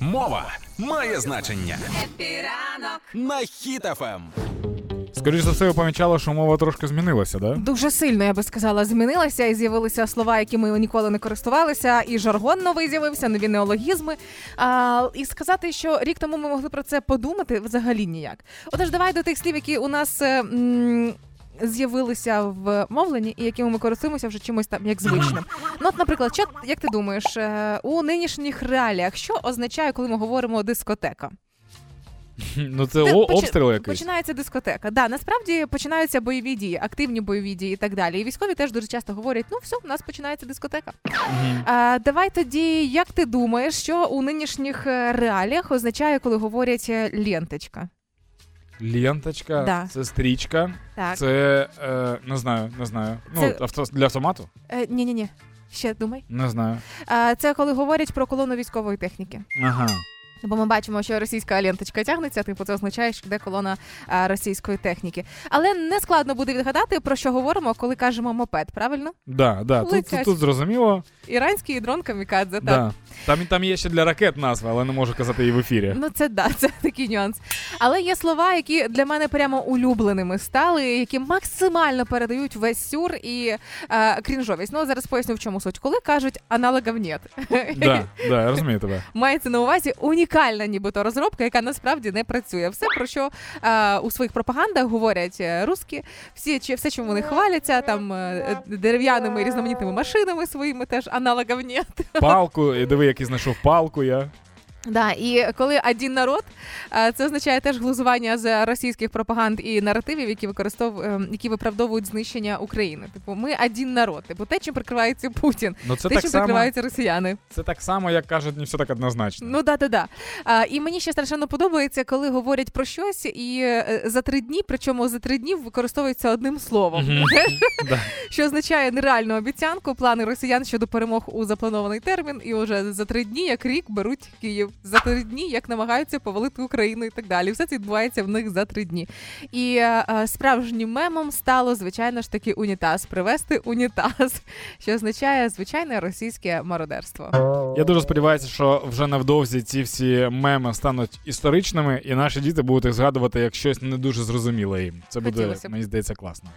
Мова має значення. Happy ранок. На Ем. Хіт FM. Скоріше за все, ви помічали, що мова трошки змінилася, да? Дуже сильно, я би сказала, змінилася і з'явилися слова, які ми ніколи не користувалися, і жаргон новий з'явився, нові неологізми. А, і сказати, що рік тому ми могли про це подумати, взагалі ніяк. Отож, давай до тих слів, які у нас. е, м, З'явилися в мовленні, і якими ми користуємося вже чимось там як звичним. Ну, от, наприклад, що як ти думаєш, е, у нинішніх реаліях що означає, коли ми говоримо дискотека? Ну це Ти о- почи- обстріл якийсь. Починається дискотека. Да, насправді починаються бойові дії, активні бойові дії і так далі. І військові теж дуже часто говорять: ну все, у нас починається дискотека. А, давай тоді, як ти думаєш, що у нинішніх е, реаліях означає, коли говорять е, ленточка? Ленточка, Да. це стрічка, Так. це е, не знаю, не знаю. Ну, авто, для автомату? Е, ні, ні, ні. Ще думай. Не знаю. А, це коли говорять про колону військової техніки. Ага. Бо ми бачимо, що російська ленточка тягнеться, типу це означає, що йде колона а, російської техніки. Але не складно буде відгадати, про що говоримо, коли кажемо мопед, правильно? Да, да. Тут, тут, тут зрозуміло. Іранський дрон камікадзе, так. Да. Там, там є ще для ракет назва, але не можу казати її в ефірі. Ну, це да, це такий нюанс. Але є слова, які для мене прямо улюбленими стали, які максимально передають весь сюр і е, крінжовість. Ну, зараз поясню, в чому суть. Коли кажуть аналогів нет. Да, да, я розумію тебе. Мається на увазі унікальна, нібито розробка, яка насправді не працює. Все про що е, у своїх пропагандах говорять е, русські, всі чи все, чим вони хваляться, там е, дерев'яними різноманітними машинами своїми теж аналогів нет. Палку, і диви, який знайшов палку я. Да, і коли один народ, е, це означає теж глузування з російських пропаганд і наративів, які використов... ем, які виправдовують знищення України. Типу, ми один народ. Типу, те, чим прикривається Путін, Ну це те, так чим само, прикриваються росіяни. це так само, як кажуть, не все так однозначно. Ну да, да, да. А, і мені ще страшенно подобається, коли говорять про щось, і е, за три дні, причому за три дні використовується одним словом, що означає нереальну обіцянку, плани росіян щодо перемог у запланований термін, і вже за три дні, як рік, беруть Київ. За три дні, як намагаються повалити Україну і так далі. Все це відбувається в них за три дні. І е, е, справжнім мемом стало, звичайно ж таки, унітаз. Привезти унітаз, що означає звичайне російське мародерство. Я дуже сподіваюся, що вже невдовзі ці всі меми стануть історичними, і наші діти будуть їх згадувати як щось не дуже зрозуміле їм. Це буде, мені здається, класно.